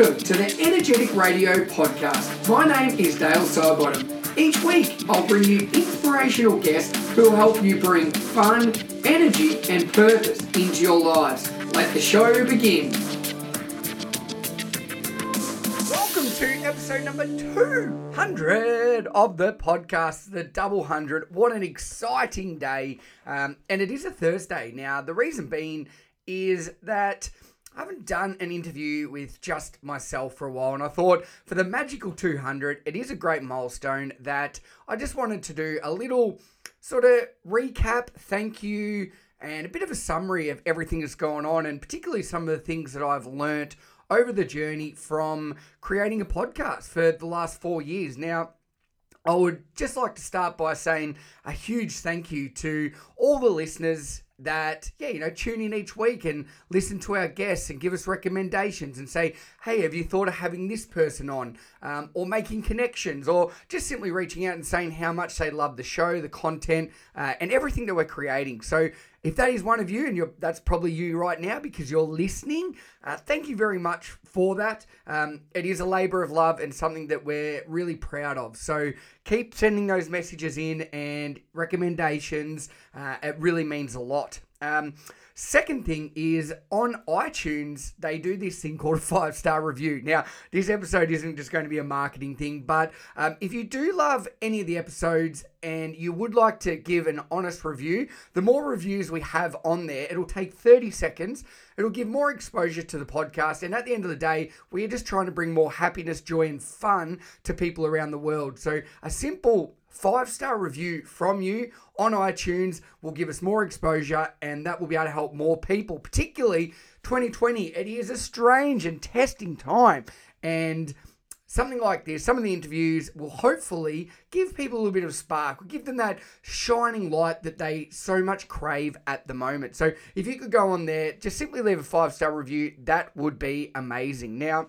Welcome to the Energetic Radio Podcast. My name is Dale Sidebottom. Each week, I'll bring you inspirational guests who will help you bring fun, energy, and purpose into your lives. Let the show begin. Welcome to episode number 200 of the podcast, the double hundred. What an exciting day! Um, and it is a Thursday. Now, the reason being is that I haven't done an interview with just myself for a while, and I thought for the magical 200, it is a great milestone that I just wanted to do a little sort of recap, thank you, and a bit of a summary of everything that's going on, and particularly some of the things that I've learnt over the journey from creating a podcast for the last four years. Now, I would just like to start by saying a huge thank you to all the listeners that, yeah, you know, tune in each week and listen to our guests and give us recommendations and say, hey, have you thought of having this person on? Um, or making connections or just simply reaching out and saying how much they love the show, the content, uh, and everything that we're creating. So if that is one of you, and you're, that's probably you right now because you're listening, uh, thank you very much for that. Um, it is a labor of love and something that we're really proud of. So keep sending those messages in and recommendations. Uh, it really means a lot. Um, Second thing is on iTunes, they do this thing called a five star review. Now, this episode isn't just going to be a marketing thing, but um, if you do love any of the episodes and you would like to give an honest review, the more reviews we have on there, it'll take 30 seconds. It'll give more exposure to the podcast. And at the end of the day, we're just trying to bring more happiness, joy, and fun to people around the world. So, a simple five star review from you on iTunes will give us more exposure and that will be able to help more people, particularly 2020. It is a strange and testing time. And something like this, some of the interviews will hopefully give people a little bit of spark, give them that shining light that they so much crave at the moment. So if you could go on there, just simply leave a five star review, that would be amazing. Now,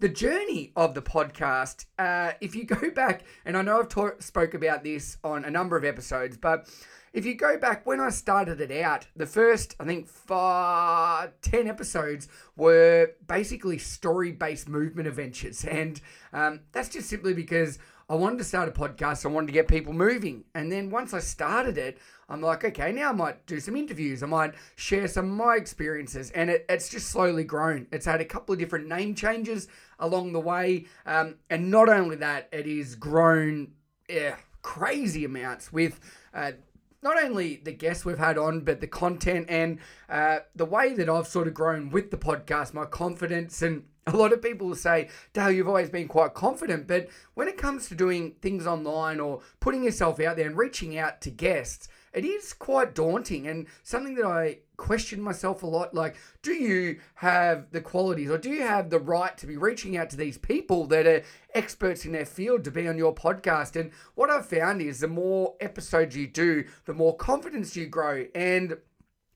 the journey of the podcast, uh, if you go back, and I know I've talk, spoke about this on a number of episodes, but if you go back when I started it out, the first, I think, five, 10 episodes were basically story based movement adventures. And um, that's just simply because I wanted to start a podcast. I wanted to get people moving. And then once I started it, I'm like, okay, now I might do some interviews. I might share some of my experiences. And it, it's just slowly grown. It's had a couple of different name changes along the way. Um, and not only that, it is grown yeah, crazy amounts with. Uh, not only the guests we've had on, but the content and uh, the way that I've sort of grown with the podcast, my confidence. And a lot of people will say, Dale, you've always been quite confident. But when it comes to doing things online or putting yourself out there and reaching out to guests, it is quite daunting and something that I question myself a lot. Like, do you have the qualities or do you have the right to be reaching out to these people that are experts in their field to be on your podcast? And what I've found is the more episodes you do, the more confidence you grow. And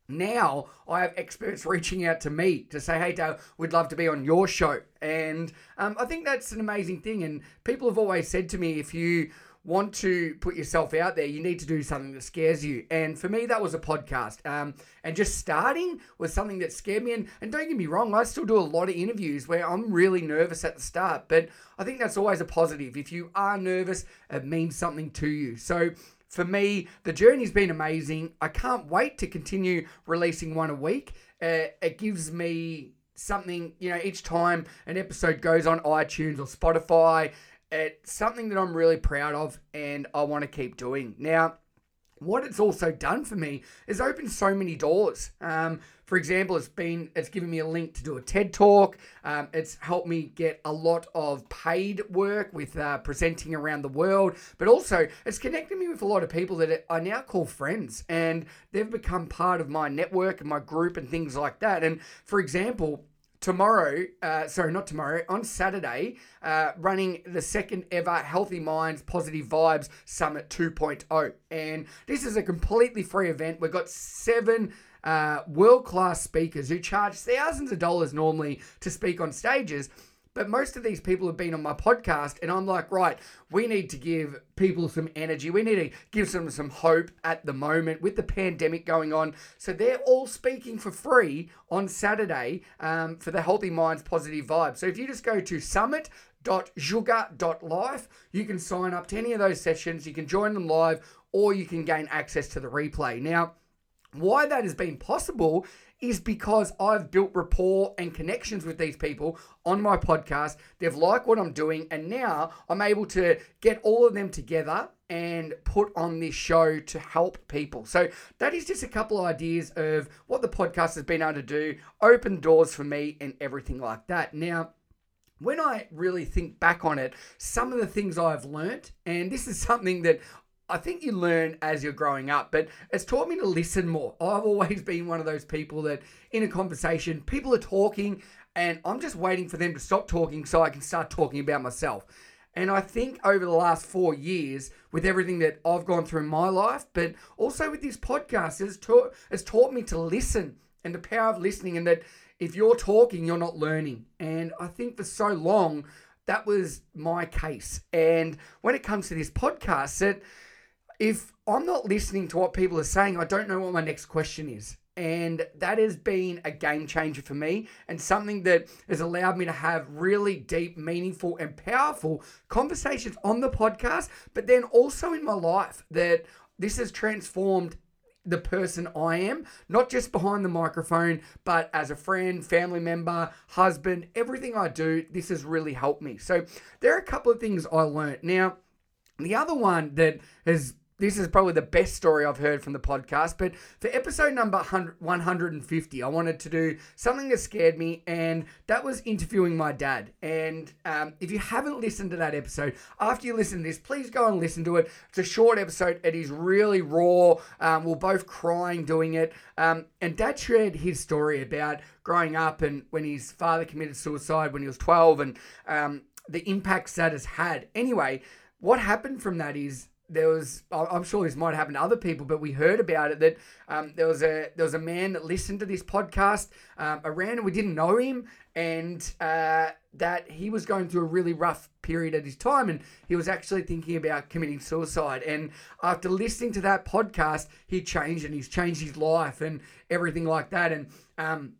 now I have experts reaching out to me to say, hey, Dale, we'd love to be on your show. And um, I think that's an amazing thing. And people have always said to me, if you want to put yourself out there, you need to do something that scares you. And for me, that was a podcast. Um, and just starting was something that scared me. And, and don't get me wrong, I still do a lot of interviews where I'm really nervous at the start. But I think that's always a positive. If you are nervous, it means something to you. So for me, the journey's been amazing. I can't wait to continue releasing one a week. Uh, it gives me something, you know, each time an episode goes on iTunes or Spotify, it's something that I'm really proud of and I want to keep doing. Now, what it's also done for me is opened so many doors. Um, for example, it's been it's given me a link to do a TED talk. Um, it's helped me get a lot of paid work with uh, presenting around the world, but also it's connected me with a lot of people that I now call friends, and they've become part of my network and my group and things like that. And for example, tomorrow, uh, sorry, not tomorrow, on Saturday, uh, running the second ever Healthy Minds Positive Vibes Summit 2.0. And this is a completely free event. We've got seven uh, world class speakers who charge thousands of dollars normally to speak on stages. But most of these people have been on my podcast, and I'm like, right, we need to give people some energy. We need to give them some hope at the moment with the pandemic going on. So they're all speaking for free on Saturday um, for the Healthy Minds Positive Vibes. So if you just go to Summit Life, You can sign up to any of those sessions. You can join them live or you can gain access to the replay. Now, why that has been possible is because I've built rapport and connections with these people on my podcast. They've liked what I'm doing, and now I'm able to get all of them together and put on this show to help people. So that is just a couple of ideas of what the podcast has been able to do, open doors for me, and everything like that. Now, when I really think back on it, some of the things I've learnt, and this is something that I think you learn as you're growing up, but it's taught me to listen more. I've always been one of those people that in a conversation, people are talking and I'm just waiting for them to stop talking so I can start talking about myself. And I think over the last four years, with everything that I've gone through in my life, but also with this podcast, it's taught, it's taught me to listen and the power of listening, and that if you're talking, you're not learning. And I think for so long, that was my case. And when it comes to this podcast, that if I'm not listening to what people are saying, I don't know what my next question is. And that has been a game changer for me and something that has allowed me to have really deep, meaningful, and powerful conversations on the podcast, but then also in my life that this has transformed the person I am, not just behind the microphone, but as a friend, family member, husband, everything I do, this has really helped me. So there are a couple of things I learned. Now, the other one that has this is probably the best story I've heard from the podcast. But for episode number 150, I wanted to do something that scared me, and that was interviewing my dad. And um, if you haven't listened to that episode, after you listen to this, please go and listen to it. It's a short episode, it is really raw. Um, we're both crying doing it. Um, and dad shared his story about growing up and when his father committed suicide when he was 12 and um, the impacts that has had. Anyway, what happened from that is there was I'm sure this might happen to other people, but we heard about it that um, there was a there was a man that listened to this podcast um, around and we didn't know him and uh, that he was going through a really rough period at his time and he was actually thinking about committing suicide. And after listening to that podcast he changed and he's changed his life and everything like that. And um,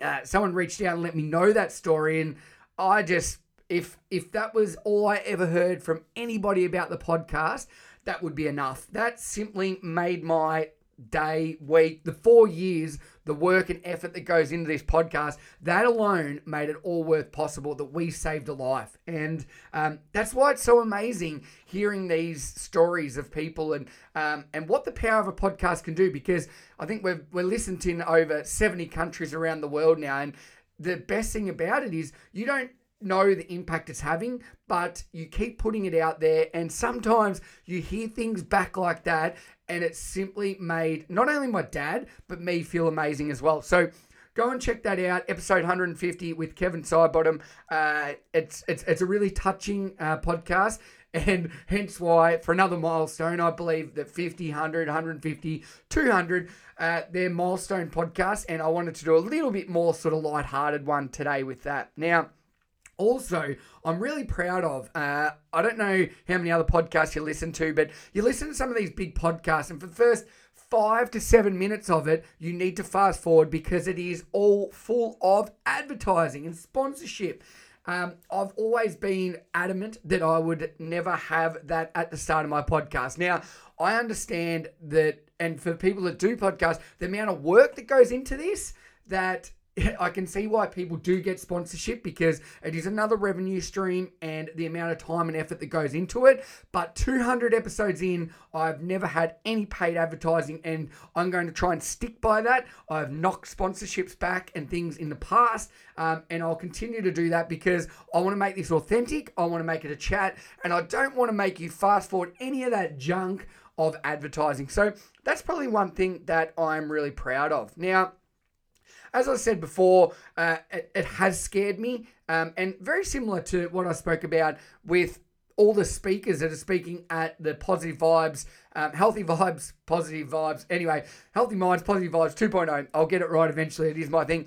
uh, someone reached out and let me know that story and I just if if that was all I ever heard from anybody about the podcast, that would be enough. That simply made my day, week, the four years, the work and effort that goes into this podcast, that alone made it all worth possible that we saved a life. And um, that's why it's so amazing hearing these stories of people and um, and what the power of a podcast can do. Because I think we're we're listened to in over seventy countries around the world now, and the best thing about it is you don't know the impact it's having, but you keep putting it out there, and sometimes you hear things back like that, and it simply made not only my dad, but me feel amazing as well. So go and check that out, episode 150 with Kevin Sidebottom. Uh, it's, it's, it's a really touching uh, podcast. And hence why, for another milestone, I believe that 50, 100, 150, 200, uh, they're milestone podcasts. And I wanted to do a little bit more sort of light-hearted one today with that. Now, also, I'm really proud of. Uh, I don't know how many other podcasts you listen to, but you listen to some of these big podcasts, and for the first five to seven minutes of it, you need to fast forward because it is all full of advertising and sponsorship. Um, I've always been adamant that I would never have that at the start of my podcast. Now, I understand that, and for people that do podcasts, the amount of work that goes into this, that I can see why people do get sponsorship because it is another revenue stream and the amount of time and effort that goes into it. But 200 episodes in, I've never had any paid advertising and I'm going to try and stick by that. I've knocked sponsorships back and things in the past um, and I'll continue to do that because I want to make this authentic. I want to make it a chat and I don't want to make you fast forward any of that junk of advertising. So that's probably one thing that I'm really proud of. Now, as I said before, uh, it, it, has scared me, um, and very similar to what I spoke about with all the speakers that are speaking at the Positive Vibes, um, Healthy Vibes, Positive Vibes. Anyway, Healthy Minds, Positive Vibes 2.0. I'll get it right eventually. It is my thing.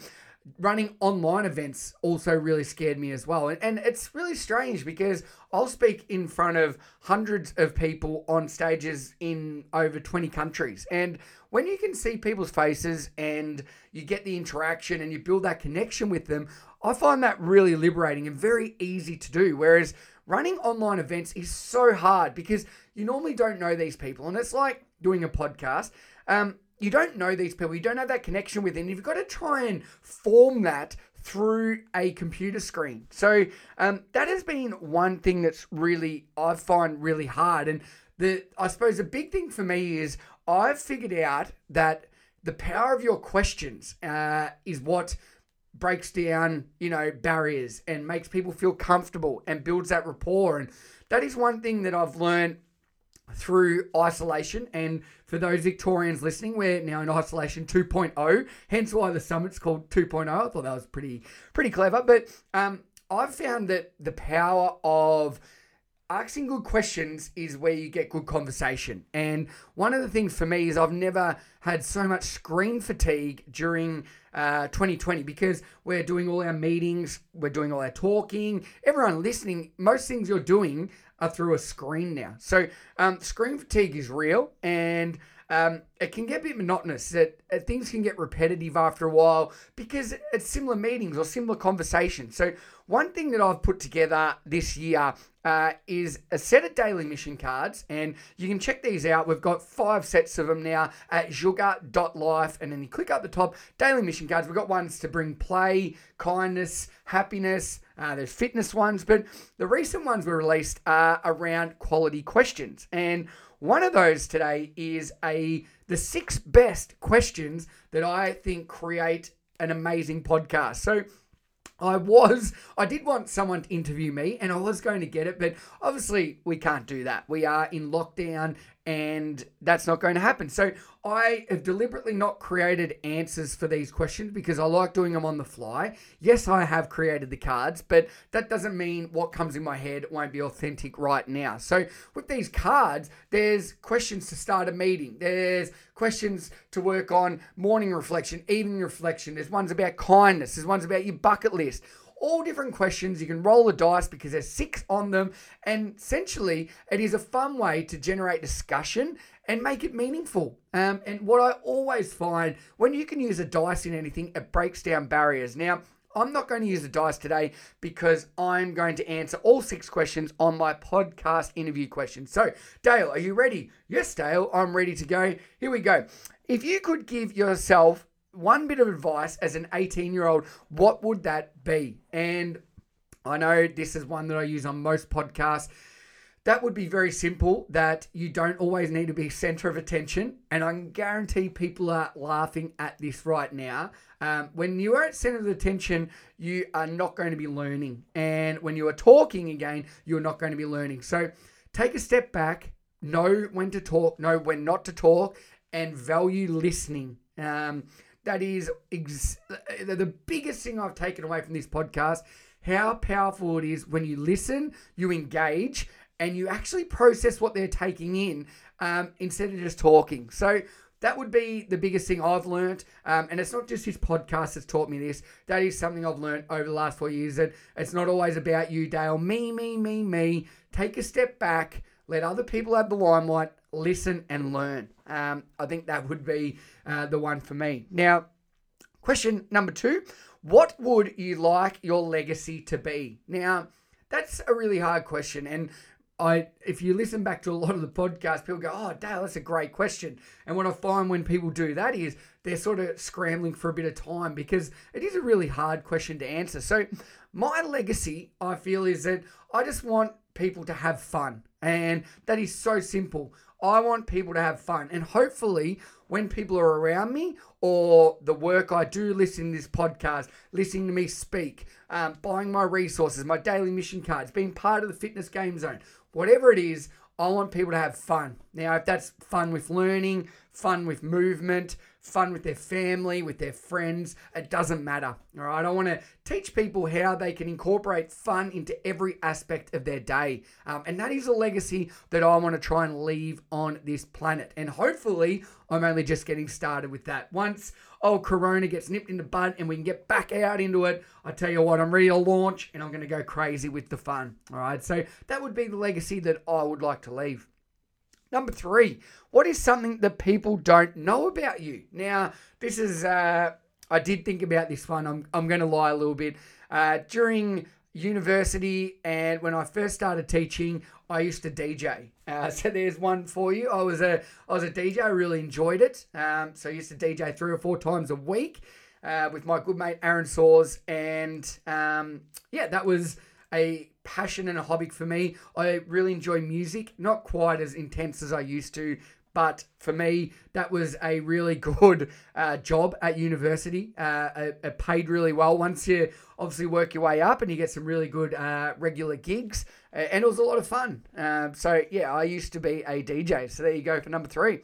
Running online events also really scared me as well. And, and it's really strange because I'll speak in front of hundreds of people on stages in over 20 countries. And when you can see people's faces and you get the interaction and you build that connection with them, I find that really liberating and very easy to do. Whereas running online events is so hard because you normally don't know these people. And it's like doing a podcast. Um, you don't know these people, you don't have that connection with them. You've got to try and form that through a computer screen. So um, that has been one thing that's really I find really hard. And the I suppose the big thing for me is I've figured out that the power of your questions uh, is what breaks down you know barriers and makes people feel comfortable and builds that rapport. And that is one thing that I've learned through isolation. And for those Victorians listening, we're now in isolation 2.0, hence why the summit's called 2.0. I thought that was pretty pretty clever. But um, I've found that the power of asking good questions is where you get good conversation. And one of the things for me is I've never had so much screen fatigue during uh, 2020 because we're doing all our meetings, we're doing all our talking, everyone listening, most things you're doing are through a screen now. So um, screen fatigue is real and um, it can get a bit monotonous. That things can get repetitive after a while because it's similar meetings or similar conversations. So one thing that I've put together this year uh, is a set of daily mission cards, and you can check these out. We've got five sets of them now at sugar.life, and then you click up the top, daily mission cards. We've got ones to bring play, kindness, happiness. Uh, there's fitness ones, but the recent ones were released are around quality questions, and one of those today is a the six best questions that I think create an amazing podcast. So I was, I did want someone to interview me and I was going to get it, but obviously we can't do that. We are in lockdown and that's not going to happen. So I have deliberately not created answers for these questions because I like doing them on the fly. Yes, I have created the cards, but that doesn't mean what comes in my head won't be authentic right now. So with these cards, there's questions to start a meeting. There's questions to work on morning reflection, evening reflection. There's ones about kindness. There's ones about your bucket list all different questions. You can roll the dice because there's six on them. And essentially, it is a fun way to generate discussion and make it meaningful. Um, and what I always find when you can use a dice in anything, it breaks down barriers. Now, I'm not going to use the dice today because I'm going to answer all six questions on my podcast interview questions. So, Dale, are you ready? Yes, Dale, I'm ready to go. Here we go. If you could give yourself one bit of advice as an 18 year old, what would that be? And I know this is one that I use on most podcasts. That would be very simple that you don't always need to be center of attention. And I can guarantee people are laughing at this right now. Um, when you are at center of attention, you are not going to be learning. And when you are talking again, you're not going to be learning. So take a step back, know when to talk, know when not to talk, and value listening. Um, that is ex- the biggest thing I've taken away from this podcast. How powerful it is when you listen, you engage, and you actually process what they're taking in um, instead of just talking. So that would be the biggest thing I've learned. Um, and it's not just his podcast that's taught me this. That is something I've learned over the last four years. That it's not always about you, Dale. Me, me, me, me. Take a step back. Let other people have the limelight. Listen and learn. Um, I think that would be uh, the one for me. Now, question number two What would you like your legacy to be? Now, that's a really hard question. And I, if you listen back to a lot of the podcasts, people go, "Oh, Dale, that's a great question." And what I find when people do that is they're sort of scrambling for a bit of time because it is a really hard question to answer. So, my legacy, I feel, is that I just want people to have fun, and that is so simple. I want people to have fun. And hopefully, when people are around me or the work I do, listening to this podcast, listening to me speak, um, buying my resources, my daily mission cards, being part of the fitness game zone, whatever it is, I want people to have fun. Now, if that's fun with learning, fun with movement, fun with their family, with their friends, it doesn't matter. All right. I want to teach people how they can incorporate fun into every aspect of their day. Um, and that is a legacy that I want to try and leave on this planet. And hopefully, I'm only just getting started with that. Once old Corona gets nipped in the bud and we can get back out into it, I tell you what, I'm ready to launch and I'm going to go crazy with the fun. All right. So that would be the legacy that I would like to leave. Number three, what is something that people don't know about you? Now, this is, uh, I did think about this one. I'm, I'm going to lie a little bit. Uh, during university and when I first started teaching, I used to DJ. Uh, so there's one for you. I was a I was a DJ. I really enjoyed it. Um, so I used to DJ three or four times a week uh, with my good mate Aaron Saws, and um, yeah, that was a passion and a hobby for me. I really enjoy music, not quite as intense as I used to, but for me, that was a really good uh, job at university. Uh, it, it, paid really well once you obviously work your way up and you get some really good uh, regular gigs, and it was a lot of fun. Um, so, yeah, I used to be a DJ. So, there you go for number three.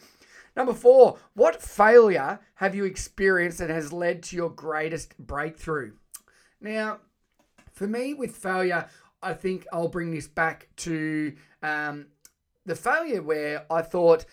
Number four, what failure have you experienced that has led to your greatest breakthrough? Now, for me, with failure, I think I'll bring this back to um, the failure where I thought.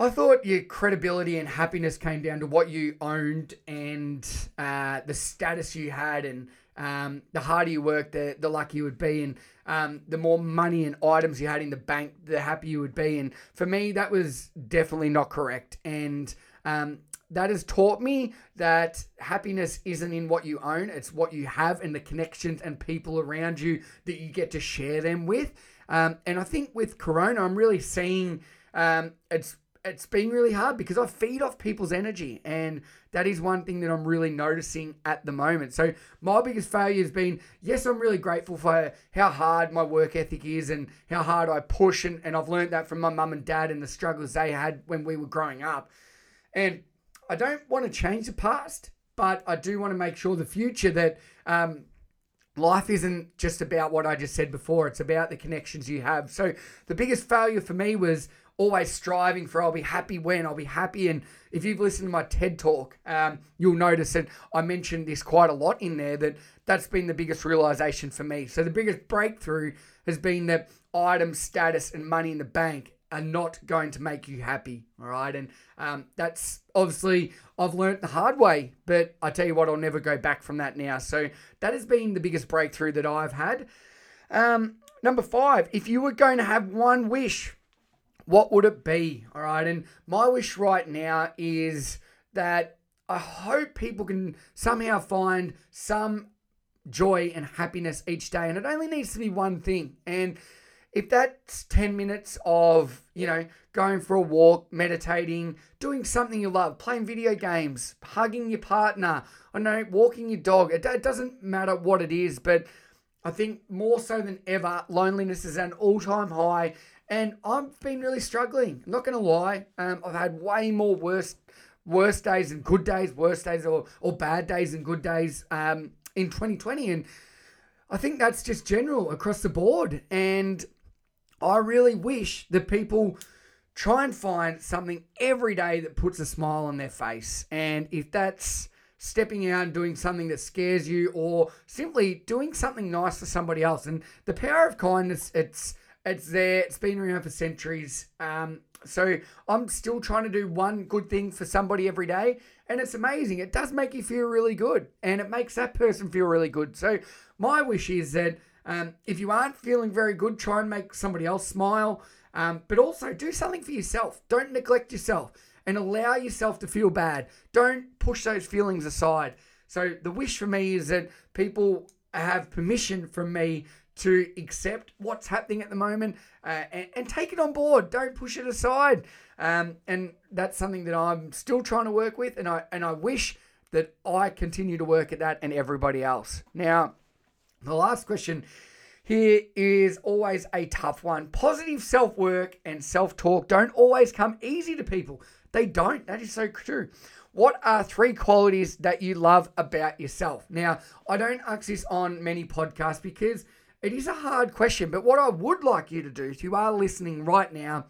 I thought your credibility and happiness came down to what you owned and uh, the status you had, and um, the harder you worked, the the luckier you would be, and um, the more money and items you had in the bank, the happier you would be. And for me, that was definitely not correct. And um, that has taught me that happiness isn't in what you own, it's what you have and the connections and people around you that you get to share them with. Um, and I think with Corona, I'm really seeing um, it's it's been really hard because I feed off people's energy, and that is one thing that I'm really noticing at the moment. So my biggest failure has been yes, I'm really grateful for how hard my work ethic is and how hard I push, and, and I've learned that from my mum and dad and the struggles they had when we were growing up. And I don't want to change the past, but I do want to make sure the future that um, life isn't just about what I just said before. It's about the connections you have. So the biggest failure for me was always striving for I'll be happy when I'll be happy. And if you've listened to my TED talk, um, you'll notice that I mentioned this quite a lot in there. That that's been the biggest realization for me. So the biggest breakthrough has been that item status and money in the bank are not going to make you happy. All right. And um, that's obviously, I've learned the hard way, but I tell you what, I'll never go back from that now. So that has been the biggest breakthrough that I've had. Um, number five, if you were going to have one wish, what would it be? All right. And my wish right now is that I hope people can somehow find some joy and happiness each day. And it only needs to be one thing. And if that's 10 minutes of, you know, going for a walk, meditating, doing something you love, playing video games, hugging your partner, I know, walking your dog, it, it doesn't matter what it is, but I think more so than ever, loneliness is an all time high. And I've been really struggling. I'm not going to lie. Um, I've had way more worse, worse days and good days, worse days or, or bad days and good days um, in 2020. And I think that's just general across the board. And I really wish that people try and find something every day that puts a smile on their face. And if that's stepping out and doing something that scares you or simply doing something nice for somebody else. And the power of kindness, it's it's there, it's been around for centuries. Um, so I'm still trying to do one good thing for somebody every day. And it's amazing. It does make you feel really good. And it makes that person feel really good. So my wish is that um, if you aren't feeling very good, try and make somebody else smile. Um, but also do something for yourself. Don't neglect yourself and allow yourself to feel bad. Don't push those feelings aside. So the wish for me is that people have permission from me to accept what's happening at the moment uh, and, and, take it on board. Don't push it aside. Um, and that's something that I'm still trying to work with, and I and I wish that I continue to work at that and everybody else. Now, the last question here is always a tough one. Positive self work and self talk don't always come easy to people. They don't. That is so true. What are three qualities that you love about yourself? Now, I don't ask this on many podcasts because it is a hard question, but what I would like you to do, if you are listening right now,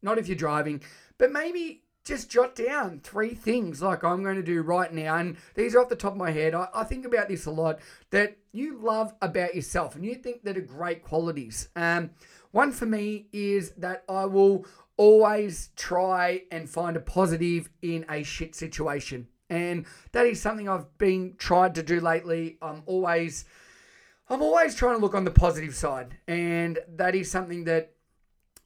not if you're driving, but maybe just jot down three things like I'm going to do right now. And these are off the top of my head. I, I think about this a lot that you love about yourself and you think that are great qualities. Um, one for me is that I will always try and find a positive in a shit situation. And that is something I've been tried to do lately. I'm always I'm always trying to look on the positive side. And that is something that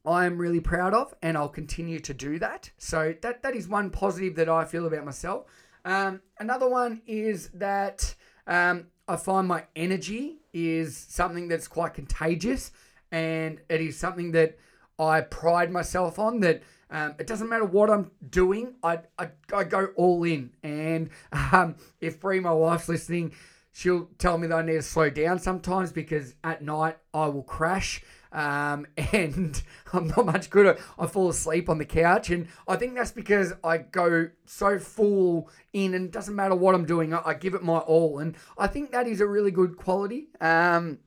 I am really proud of, and I'll continue to do that. So that that is one positive that I feel about myself. Um, another one is that um, I find my energy is something that's quite contagious, and it is something that I pride myself on. That um, it doesn't matter what I'm doing, I, I, I go all in. And um, if Brie, my wife's listening, she'll tell me that I need to slow down sometimes because at night I will crash um, and I'm not much good at. I fall asleep on the couch, and I think that's because I go so full in, and it doesn't matter what I'm doing, I, I give it my all, and I think that is a really good quality. Um,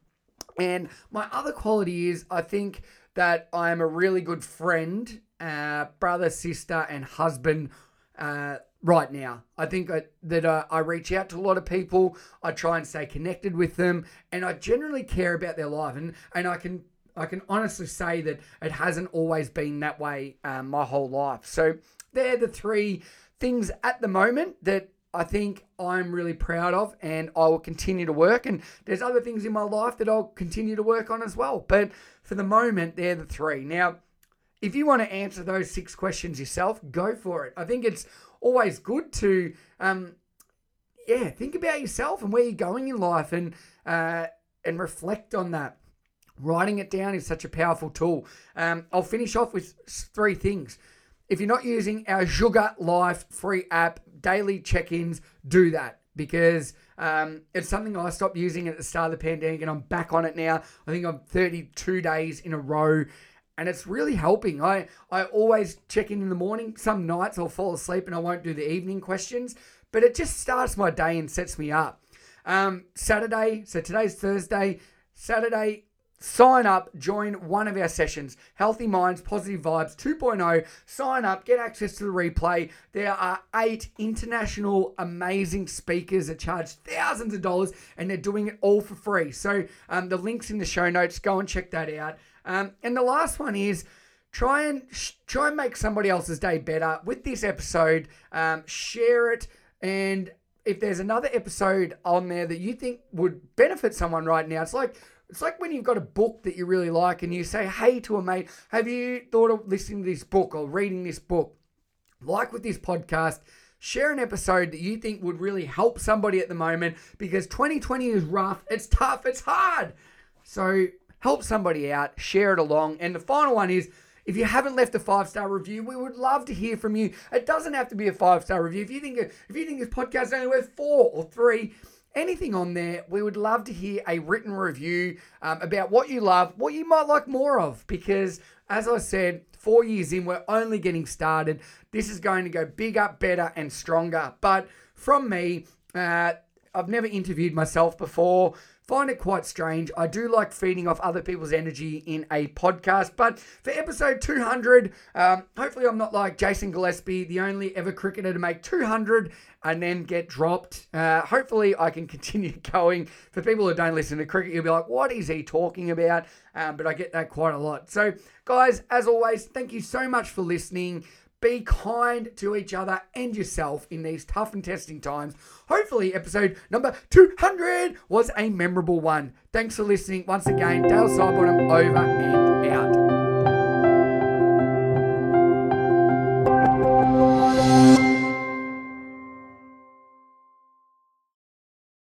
and my other quality is I think that I am a really good friend, uh, brother, sister, and husband. Uh, right now. I think I, that uh, I reach out to a lot of people. I try and stay connected with them, and I generally care about their life. And and I can I can honestly say that it hasn't always been that way um, my whole life. So they're the three things at the moment that I think I'm really proud of and I will continue to work. And there's other things in my life that I'll continue to work on as well. But for the moment, they're the three. Now, if you want to answer those six questions yourself, go for it. I think it's always good to, um, yeah, think about yourself and where you're going in life and uh, and reflect on that. Writing it down is such a powerful tool. Um, I'll finish off with three things. If you're not using our Sugar Life free app, daily check ins, do that because um, it's something I stopped using at the start of the pandemic and I'm back on it now. I think I'm 32 days in a row and it's really helping. I, I always check in in the morning. Some nights I'll fall asleep and I won't do the evening questions, but it just starts my day and sets me up. Um, Saturday, so today's Thursday. Saturday, Sign up, join one of our sessions, Healthy Minds, Positive Vibes 2.0. Sign up, get access to the replay. There are eight international amazing speakers that charge thousands of dollars and they're doing it all for free. So um, the link's in the show notes. Go and check that out. Um, and the last one is try and sh- try and make somebody else's day better with this episode. Um, share it and if there's another episode on there that you think would benefit someone right now, it's like it's like when you've got a book that you really like and you say, hey, to a mate, have you thought of listening to this book or reading this book? Like with this podcast, share an episode that you think would really help somebody at the moment because 2020 is rough, it's tough, it's hard. So help somebody out, share it along. And the final one is, if you haven't left a five star review, we would love to hear from you. It doesn't have to be a five star review. If you think if you think this podcast is only worth four or three, anything on there, we would love to hear a written review um, about what you love, what you might like more of, because as I said, four years in, we're only getting started. This is going to go bigger, better, and stronger. But from me, uh, I've never interviewed myself before find it quite strange. I do like feeding off other people's energy in a podcast, but for episode 200, um, hopefully I'm not like Jason Gillespie, the only ever cricketer to make 200 and then get dropped. Uh, hopefully I can continue going. For people who don't listen to cricket, you'll be like, what is he talking about? Um, but I get that quite a lot. So, guys, as always, thank you so much for listening. Be kind to each other and yourself in these tough and testing times. Hopefully, episode number 200 was a memorable one. Thanks for listening. Once again, Dale Sidebottom over and out.